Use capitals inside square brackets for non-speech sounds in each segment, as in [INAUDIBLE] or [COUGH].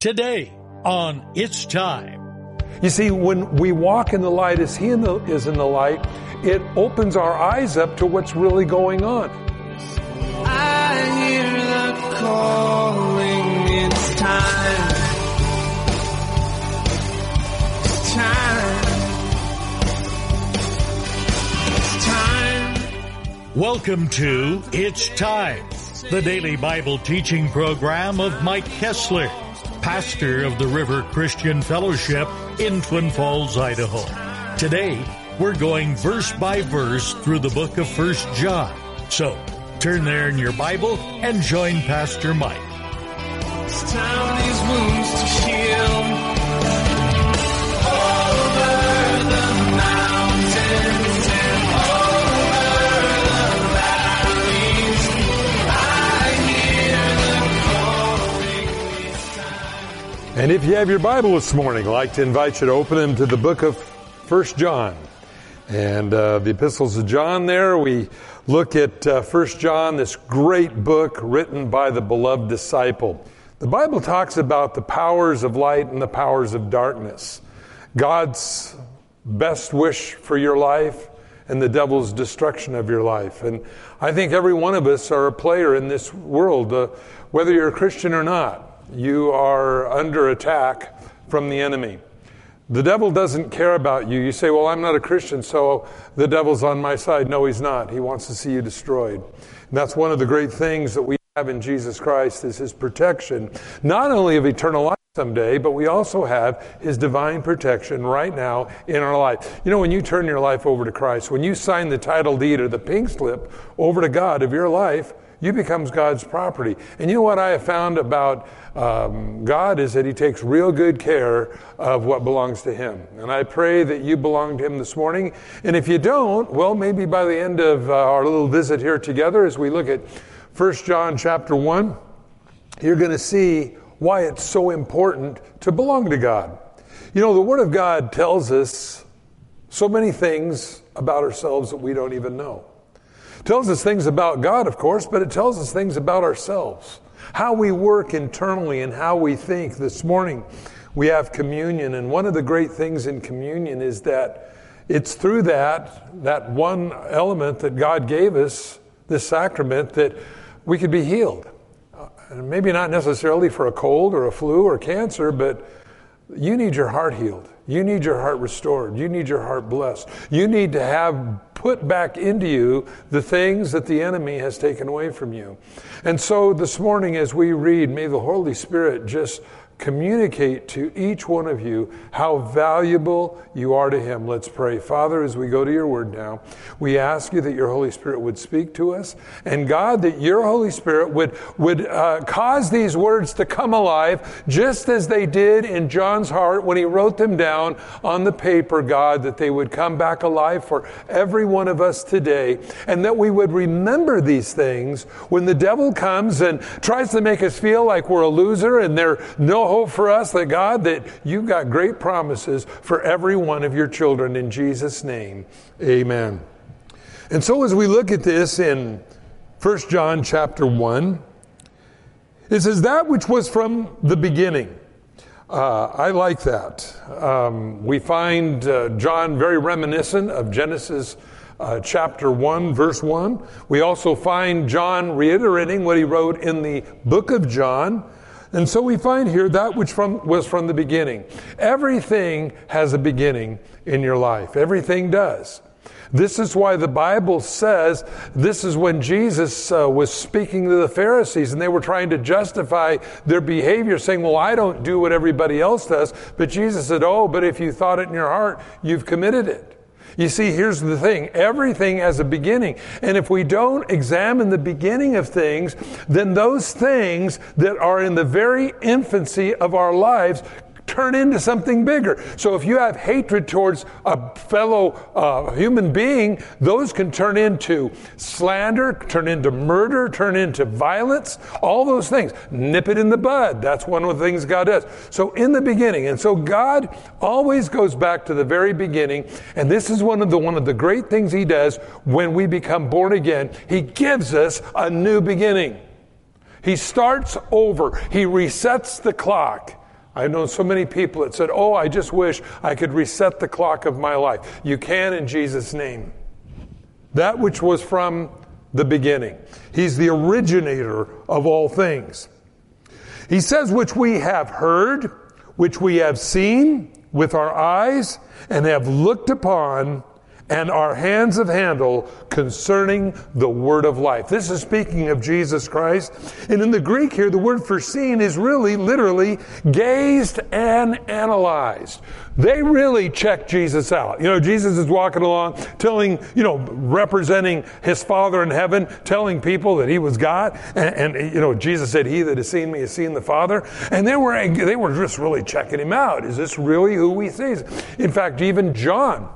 Today on It's Time. You see, when we walk in the light as He in the, is in the light, it opens our eyes up to what's really going on. I hear the calling, it's time. It's time. It's time. Welcome to It's Time, the daily Bible teaching program of Mike Kessler, pastor of the River Christian Fellowship in Twin Falls, Idaho. Today, we're going verse by verse through the book of First John. So, turn there in your Bible and join Pastor Mike. And if you have your Bible this morning, I'd like to invite you to open them to the book of First John. And uh, the epistles of John there, we look at uh, First John, this great book written by the beloved disciple. The Bible talks about the powers of light and the powers of darkness. God's best wish for your life and the devil's destruction of your life. And I think every one of us are a player in this world, uh, whether you're a Christian or not. You are under attack from the enemy. The devil doesn't care about you. You say, Well, I'm not a Christian, so the devil's on my side. No, he's not. He wants to see you destroyed. And that's one of the great things that we have in Jesus Christ is his protection, not only of eternal life someday, but we also have his divine protection right now in our life. You know, when you turn your life over to Christ, when you sign the title deed or the pink slip over to God of your life, you becomes God's property. And you know what I have found about um, God is that He takes real good care of what belongs to Him. And I pray that you belong to Him this morning. And if you don't, well, maybe by the end of uh, our little visit here together, as we look at 1 John chapter 1, you're going to see why it's so important to belong to God. You know, the Word of God tells us so many things about ourselves that we don't even know. Tells us things about God, of course, but it tells us things about ourselves. How we work internally and how we think. This morning we have communion, and one of the great things in communion is that it's through that, that one element that God gave us, this sacrament, that we could be healed. Uh, maybe not necessarily for a cold or a flu or cancer, but you need your heart healed. You need your heart restored. You need your heart blessed. You need to have put back into you the things that the enemy has taken away from you. And so this morning, as we read, may the Holy Spirit just communicate to each one of you how valuable you are to Him. Let's pray. Father, as we go to your word now, we ask you that your Holy Spirit would speak to us, and God, that your Holy Spirit would, would uh, cause these words to come alive just as they did in John's heart when he wrote them down on the paper, God, that they would come back alive for every one of us today, and that we would remember these things when the devil comes and tries to make us feel like we're a loser and there's no hope for us, that God, that you've got great promises for every one of your children in Jesus' name. Amen. And so as we look at this in 1 John chapter 1, it says, That which was from the beginning. Uh, I like that. Um, we find uh, John very reminiscent of Genesis uh, chapter 1, verse 1. We also find John reiterating what he wrote in the book of John. And so we find here that which from, was from the beginning. Everything has a beginning in your life. Everything does. This is why the Bible says this is when Jesus uh, was speaking to the Pharisees and they were trying to justify their behavior, saying, Well, I don't do what everybody else does. But Jesus said, Oh, but if you thought it in your heart, you've committed it. You see, here's the thing everything has a beginning. And if we don't examine the beginning of things, then those things that are in the very infancy of our lives turn into something bigger. So if you have hatred towards a fellow uh, human being, those can turn into slander, turn into murder, turn into violence, all those things. Nip it in the bud. That's one of the things God does. So in the beginning, and so God always goes back to the very beginning, and this is one of the one of the great things He does when we become born again. He gives us a new beginning. He starts over. He resets the clock. I've known so many people that said, Oh, I just wish I could reset the clock of my life. You can in Jesus' name. That which was from the beginning. He's the originator of all things. He says, which we have heard, which we have seen with our eyes, and have looked upon and our hands have handled concerning the word of life. This is speaking of Jesus Christ. And in the Greek here, the word for seen is really literally gazed and analyzed. They really checked Jesus out. You know, Jesus is walking along telling, you know, representing his Father in heaven, telling people that he was God. And, and you know, Jesus said, He that has seen me has seen the Father. And they were, they were just really checking him out. Is this really who we see? In fact, even John,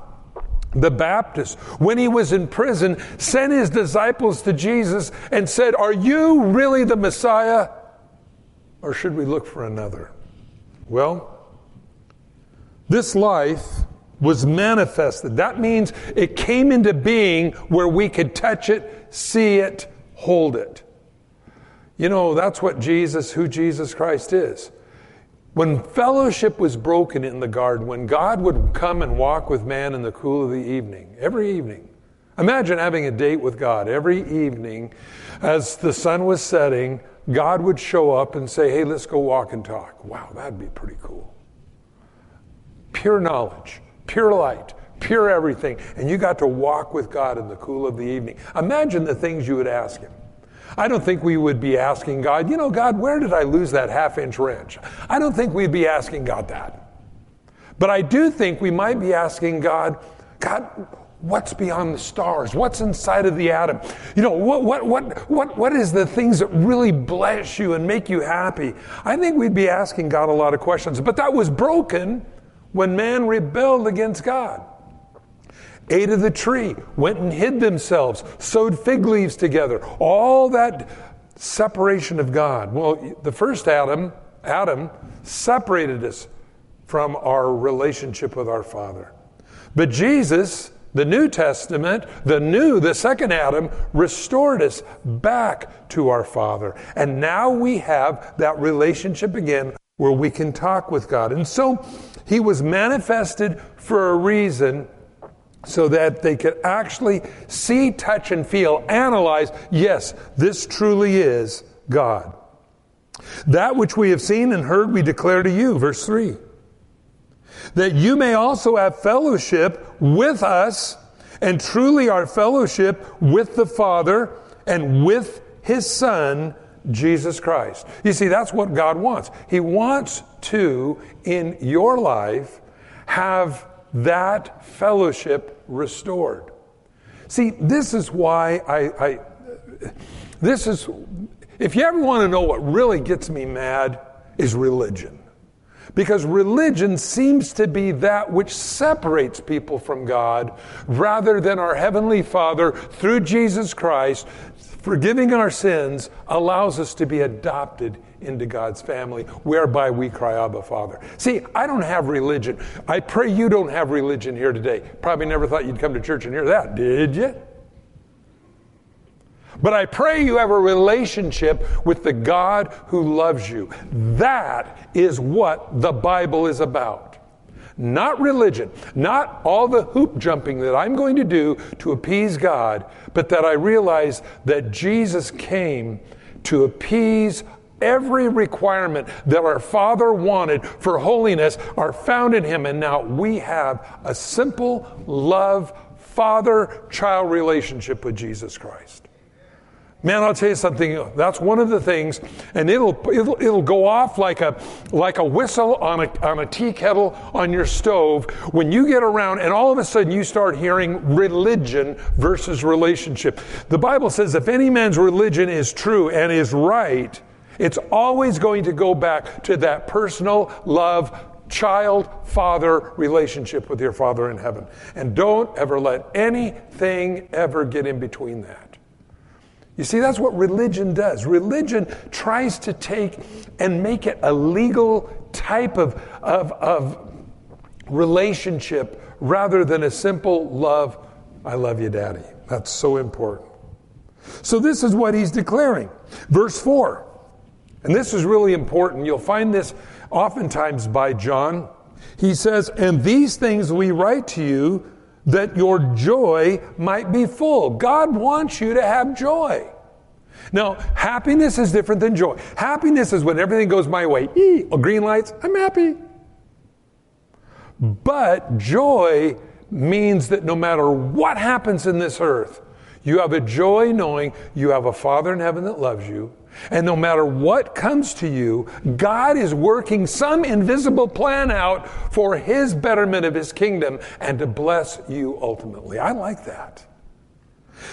the Baptist, when he was in prison, sent his disciples to Jesus and said, Are you really the Messiah? Or should we look for another? Well, this life was manifested. That means it came into being where we could touch it, see it, hold it. You know, that's what Jesus, who Jesus Christ is. When fellowship was broken in the garden, when God would come and walk with man in the cool of the evening, every evening, imagine having a date with God every evening as the sun was setting, God would show up and say, Hey, let's go walk and talk. Wow, that'd be pretty cool. Pure knowledge, pure light, pure everything. And you got to walk with God in the cool of the evening. Imagine the things you would ask Him. I don't think we would be asking God, you know, God, where did I lose that half inch wrench? I don't think we'd be asking God that. But I do think we might be asking God, God, what's beyond the stars? What's inside of the atom? You know, what, what, what, what, what is the things that really bless you and make you happy? I think we'd be asking God a lot of questions. But that was broken when man rebelled against God ate of the tree, went and hid themselves, sewed fig leaves together. All that separation of God. Well, the first Adam, Adam, separated us from our relationship with our Father. But Jesus, the New Testament, the new, the second Adam, restored us back to our Father. And now we have that relationship again where we can talk with God. And so he was manifested for a reason so that they could actually see, touch, and feel, analyze yes, this truly is God. That which we have seen and heard, we declare to you. Verse 3. That you may also have fellowship with us, and truly our fellowship with the Father and with His Son, Jesus Christ. You see, that's what God wants. He wants to, in your life, have that fellowship restored. See, this is why I, I, this is, if you ever want to know what really gets me mad, is religion. Because religion seems to be that which separates people from God rather than our Heavenly Father through Jesus Christ, forgiving our sins, allows us to be adopted into God's family, whereby we cry, Abba, Father. See, I don't have religion. I pray you don't have religion here today. Probably never thought you'd come to church and hear that, did you? But I pray you have a relationship with the God who loves you. That is what the Bible is about. Not religion, not all the hoop jumping that I'm going to do to appease God, but that I realize that Jesus came to appease every requirement that our Father wanted for holiness are found in Him. And now we have a simple love, father child relationship with Jesus Christ. Man, I'll tell you something. That's one of the things, and it'll it'll, it'll go off like a like a whistle on a on a tea kettle on your stove when you get around, and all of a sudden you start hearing religion versus relationship. The Bible says, if any man's religion is true and is right, it's always going to go back to that personal love, child father relationship with your Father in heaven. And don't ever let anything ever get in between that. You see, that's what religion does. Religion tries to take and make it a legal type of, of, of relationship rather than a simple love, I love you, daddy. That's so important. So, this is what he's declaring. Verse 4 And this is really important. You'll find this oftentimes by John. He says, And these things we write to you that your joy might be full. God wants you to have joy. Now, happiness is different than joy. Happiness is when everything goes my way. Eee, green lights, I'm happy. But joy means that no matter what happens in this earth, you have a joy knowing you have a Father in heaven that loves you. And no matter what comes to you, God is working some invisible plan out for His betterment of His kingdom and to bless you ultimately. I like that.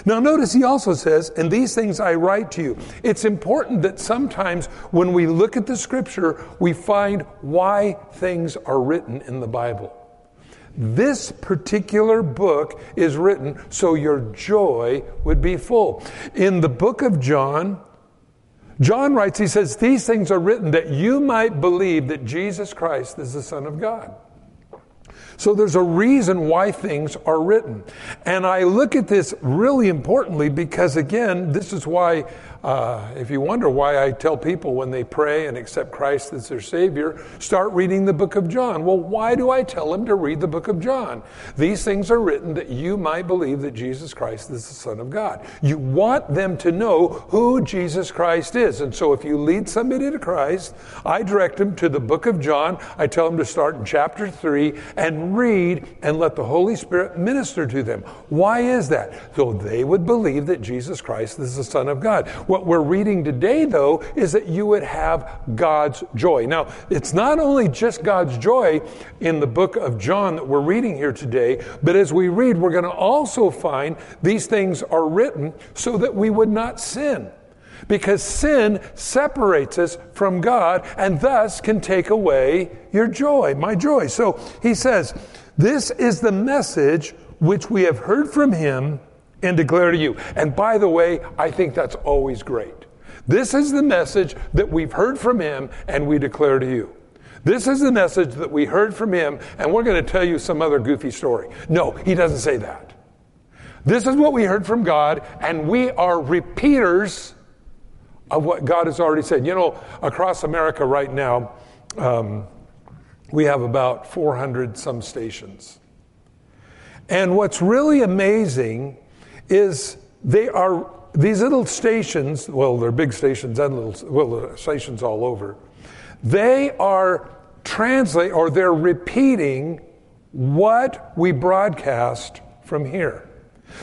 Now, notice he also says, and these things I write to you. It's important that sometimes when we look at the scripture, we find why things are written in the Bible. This particular book is written so your joy would be full. In the book of John, John writes, he says, These things are written that you might believe that Jesus Christ is the Son of God. So there's a reason why things are written. And I look at this really importantly because, again, this is why uh, if you wonder why I tell people when they pray and accept Christ as their Savior, start reading the book of John. Well, why do I tell them to read the book of John? These things are written that you might believe that Jesus Christ is the Son of God. You want them to know who Jesus Christ is. And so if you lead somebody to Christ, I direct them to the book of John. I tell them to start in chapter 3 and read and let the Holy Spirit minister to them. Why is that? So they would believe that Jesus Christ is the Son of God. What we're reading today, though, is that you would have God's joy. Now, it's not only just God's joy in the book of John that we're reading here today, but as we read, we're going to also find these things are written so that we would not sin because sin separates us from God and thus can take away your joy, my joy. So he says, This is the message which we have heard from him and declare to you. And by the way, I think that's always great. This is the message that we've heard from him and we declare to you. This is the message that we heard from him, and we're going to tell you some other goofy story. No, he doesn't say that. This is what we heard from God, and we are repeaters of what God has already said. You know, across America right now, um, we have about 400 some stations. And what's really amazing is they are these little stations, well, they're big stations and little well, stations all over. They are translate or they're repeating what we broadcast from here.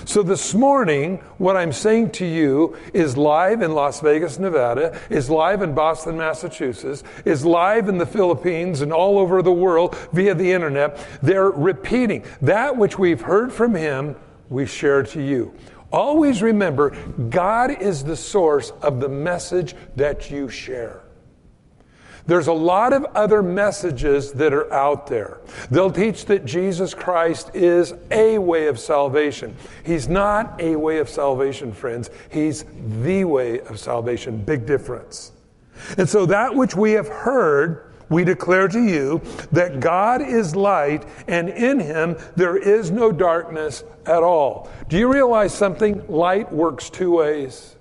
So this morning, what I'm saying to you is live in Las Vegas, Nevada, is live in Boston, Massachusetts, is live in the Philippines and all over the world via the internet. They're repeating that which we've heard from him we share to you. Always remember, God is the source of the message that you share. There's a lot of other messages that are out there. They'll teach that Jesus Christ is a way of salvation. He's not a way of salvation, friends. He's the way of salvation. Big difference. And so that which we have heard, we declare to you that God is light and in him there is no darkness at all. Do you realize something? Light works two ways.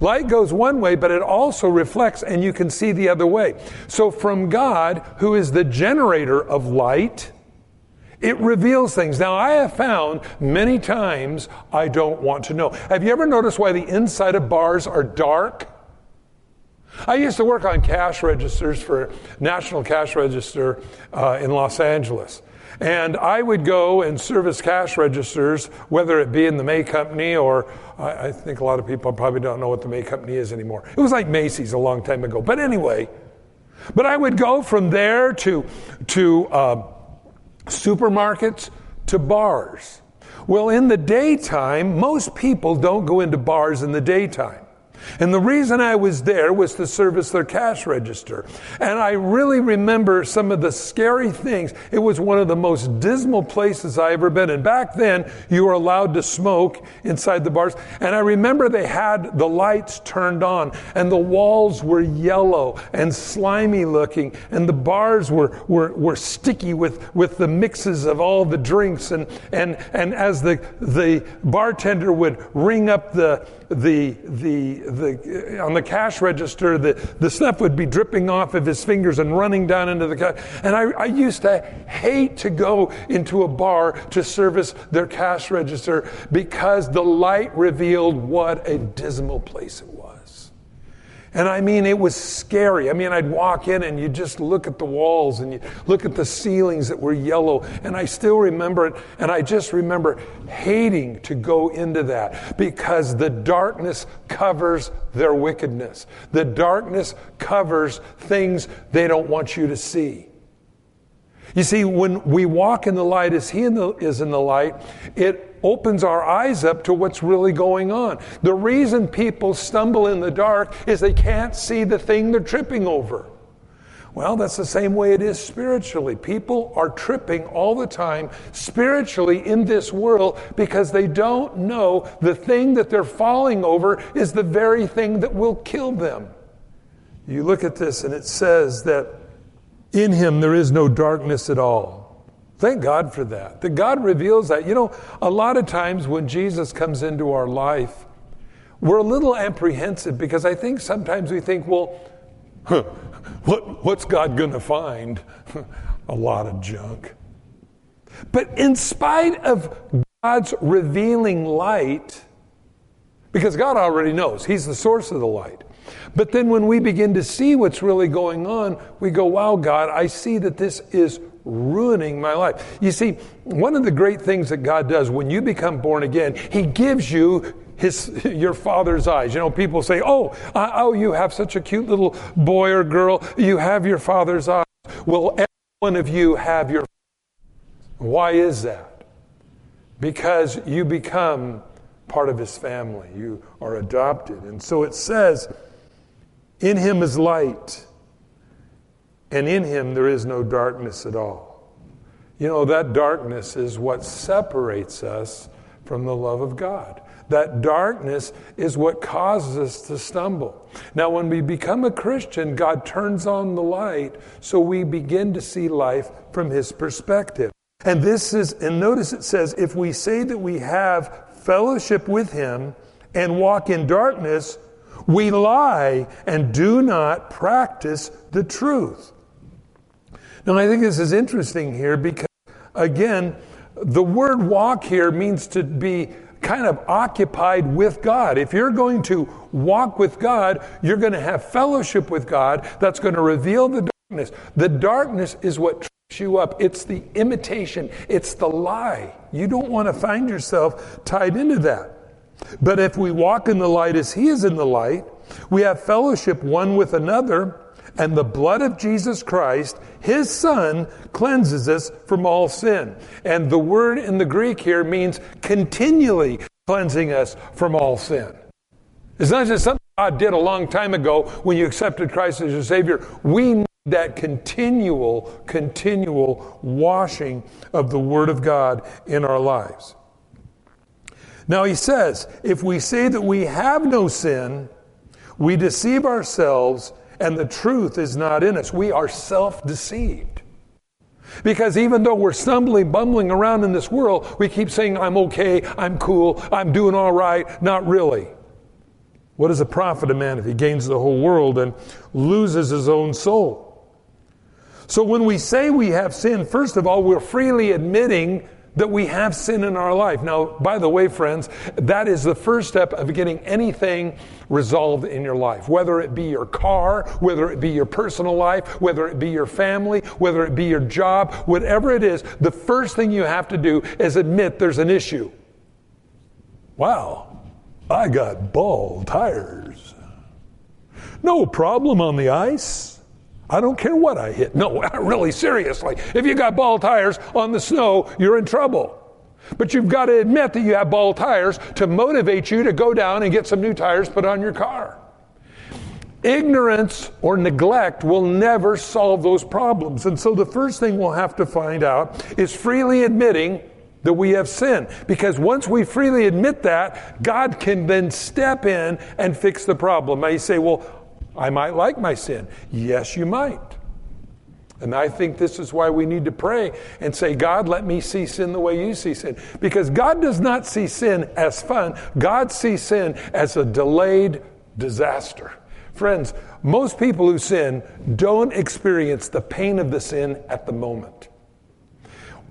Light goes one way, but it also reflects and you can see the other way. So from God, who is the generator of light, it reveals things. Now, I have found many times I don't want to know. Have you ever noticed why the inside of bars are dark? I used to work on cash registers for National Cash Register uh, in Los Angeles. And I would go and service cash registers, whether it be in the May Company or I, I, think a lot of people probably don't know what the May Company is anymore. It was like Macy's a long time ago. But anyway, but I would go from there to, to uh, supermarkets to bars. Well, in the daytime, most people don't go into bars in the daytime. And the reason I was there was to service their cash register. And I really remember some of the scary things. It was one of the most dismal places I ever been And Back then, you were allowed to smoke inside the bars. And I remember they had the lights turned on and the walls were yellow and slimy looking and the bars were, were, were sticky with, with the mixes of all the drinks. And, and, and as the, the bartender would ring up the, the, the, the, uh, on the cash register, the, the stuff would be dripping off of his fingers and running down into the cash. And I, I used to hate to go into a bar to service their cash register because the light revealed what a dismal place it was. And I mean, it was scary. I mean, I'd walk in and you just look at the walls and you look at the ceilings that were yellow. And I still remember it. And I just remember hating to go into that because the darkness covers their wickedness. The darkness covers things they don't want you to see. You see, when we walk in the light as He is in the light, it opens our eyes up to what's really going on. The reason people stumble in the dark is they can't see the thing they're tripping over. Well, that's the same way it is spiritually. People are tripping all the time spiritually in this world because they don't know the thing that they're falling over is the very thing that will kill them. You look at this and it says that in him there is no darkness at all. Thank God for that. That God reveals that. You know, a lot of times when Jesus comes into our life, we're a little apprehensive because I think sometimes we think, well, huh, [LAUGHS] what, what's God going to find? [LAUGHS] a lot of junk. But in spite of God's revealing light, because God already knows, He's the source of the light. But then when we begin to see what's really going on, we go, wow, God, I see that this is ruining my life. You see, one of the great things that God does when you become born again, He gives you his, [LAUGHS] your father's eyes. You know, people say, oh, oh, you have such a cute little boy or girl. You have your father's eyes. Well, every one of you have your. Why is that? Because you become part of his family. You are adopted. And so it says, in him is light and in him there is no darkness at all. You know, that darkness is what separates us from the love of God. That darkness is what causes us to stumble. Now, when we become a Christian, God turns on the light so we begin to see life from His perspective. And this is, and notice it says, if we say that we have fellowship with Him and walk in darkness, we lie and do not practice the truth. Now, I think this is interesting here because, again, the word walk here means to be kind of occupied with God. If you're going to walk with God, you're going to have fellowship with God that's going to reveal the darkness. The darkness is what trips you up, it's the imitation, it's the lie. You don't want to find yourself tied into that. But if we walk in the light as He is in the light, we have fellowship one with another and the blood of Jesus Christ, his son, cleanses us from all sin. And the word in the Greek here means continually cleansing us from all sin. It's not just something God did a long time ago when you accepted Christ as your Savior. We need that continual, continual washing of the Word of God in our lives. Now he says, if we say that we have no sin, we deceive ourselves and the truth is not in us. We are self deceived. Because even though we're stumbling, bumbling around in this world, we keep saying, I'm okay, I'm cool, I'm doing all right. Not really. What does it profit a man if he gains the whole world and loses his own soul? So when we say we have sin, first of all, we're freely admitting that we have sin in our life. Now, by the way, friends, that is the first step of getting anything resolved in your life. Whether it be your car, whether it be your personal life, whether it be your family, whether it be your job, whatever it is, the first thing you have to do is admit there's an issue. Wow, I got bald tires. No problem on the ice. I don't care what I hit. No, [LAUGHS] really, seriously. If you got ball tires on the snow, you're in trouble. But you've got to admit that you have ball tires to motivate you to go down and get some new tires put on your car. Ignorance or neglect will never solve those problems. And so the first thing we'll have to find out is freely admitting that we have sin. Because once we freely admit that, God can then step in and fix the problem. Now you say, well, I might like my sin. Yes, you might. And I think this is why we need to pray and say, God, let me see sin the way you see sin. Because God does not see sin as fun, God sees sin as a delayed disaster. Friends, most people who sin don't experience the pain of the sin at the moment.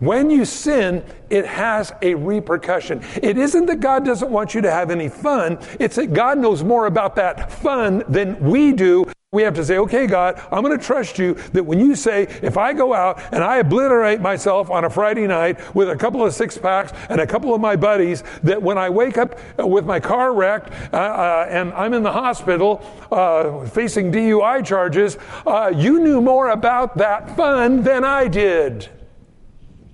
When you sin, it has a repercussion. It isn't that God doesn't want you to have any fun, it's that God knows more about that fun than we do. We have to say, okay, God, I'm going to trust you that when you say, if I go out and I obliterate myself on a Friday night with a couple of six packs and a couple of my buddies, that when I wake up with my car wrecked uh, uh, and I'm in the hospital uh, facing DUI charges, uh, you knew more about that fun than I did.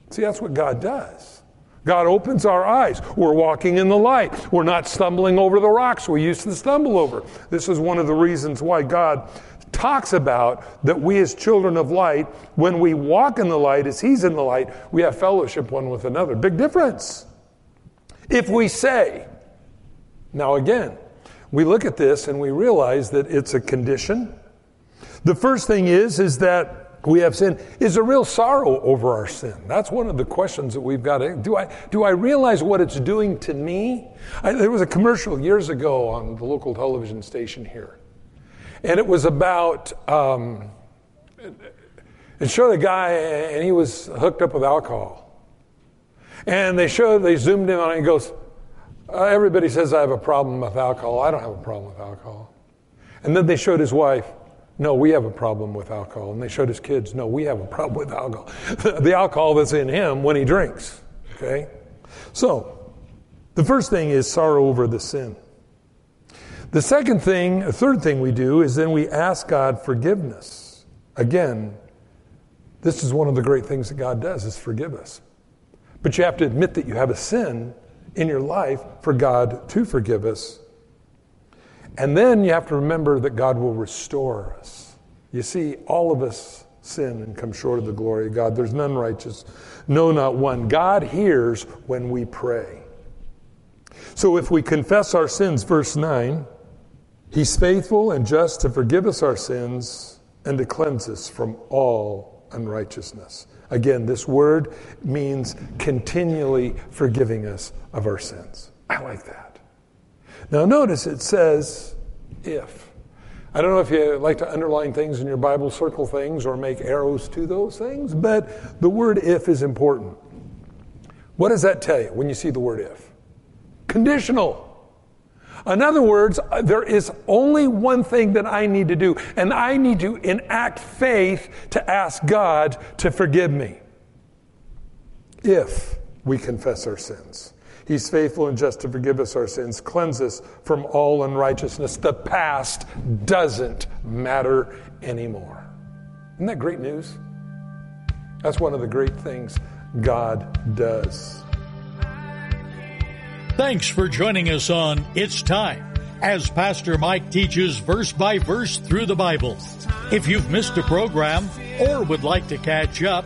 See, that's what God does. God opens our eyes. We're walking in the light. We're not stumbling over the rocks we used to stumble over. This is one of the reasons why God talks about that we as children of light, when we walk in the light as He's in the light, we have fellowship one with another. Big difference. If we say, now again, we look at this and we realize that it's a condition. The first thing is, is that we have sin is a real sorrow over our sin. That's one of the questions that we've got to do. I do I realize what it's doing to me? I, there was a commercial years ago on the local television station here, and it was about. Um, it showed a guy, and he was hooked up with alcohol, and they showed they zoomed in on it. and he goes, uh, "Everybody says I have a problem with alcohol. I don't have a problem with alcohol." And then they showed his wife. No, we have a problem with alcohol. And they showed his kids, no, we have a problem with alcohol. [LAUGHS] the alcohol that's in him when he drinks. Okay? So, the first thing is sorrow over the sin. The second thing, a third thing we do is then we ask God forgiveness. Again, this is one of the great things that God does is forgive us. But you have to admit that you have a sin in your life for God to forgive us and then you have to remember that God will restore us. You see, all of us sin and come short of the glory of God. There's none righteous, no, not one. God hears when we pray. So if we confess our sins, verse 9, He's faithful and just to forgive us our sins and to cleanse us from all unrighteousness. Again, this word means continually forgiving us of our sins. I like that. Now, notice it says if. I don't know if you like to underline things in your Bible, circle things, or make arrows to those things, but the word if is important. What does that tell you when you see the word if? Conditional. In other words, uh, there is only one thing that I need to do, and I need to enact faith to ask God to forgive me. If we confess our sins. He's faithful and just to forgive us our sins, cleanse us from all unrighteousness. The past doesn't matter anymore. Isn't that great news? That's one of the great things God does. Thanks for joining us on It's Time as Pastor Mike teaches verse by verse through the Bible. If you've missed a program or would like to catch up,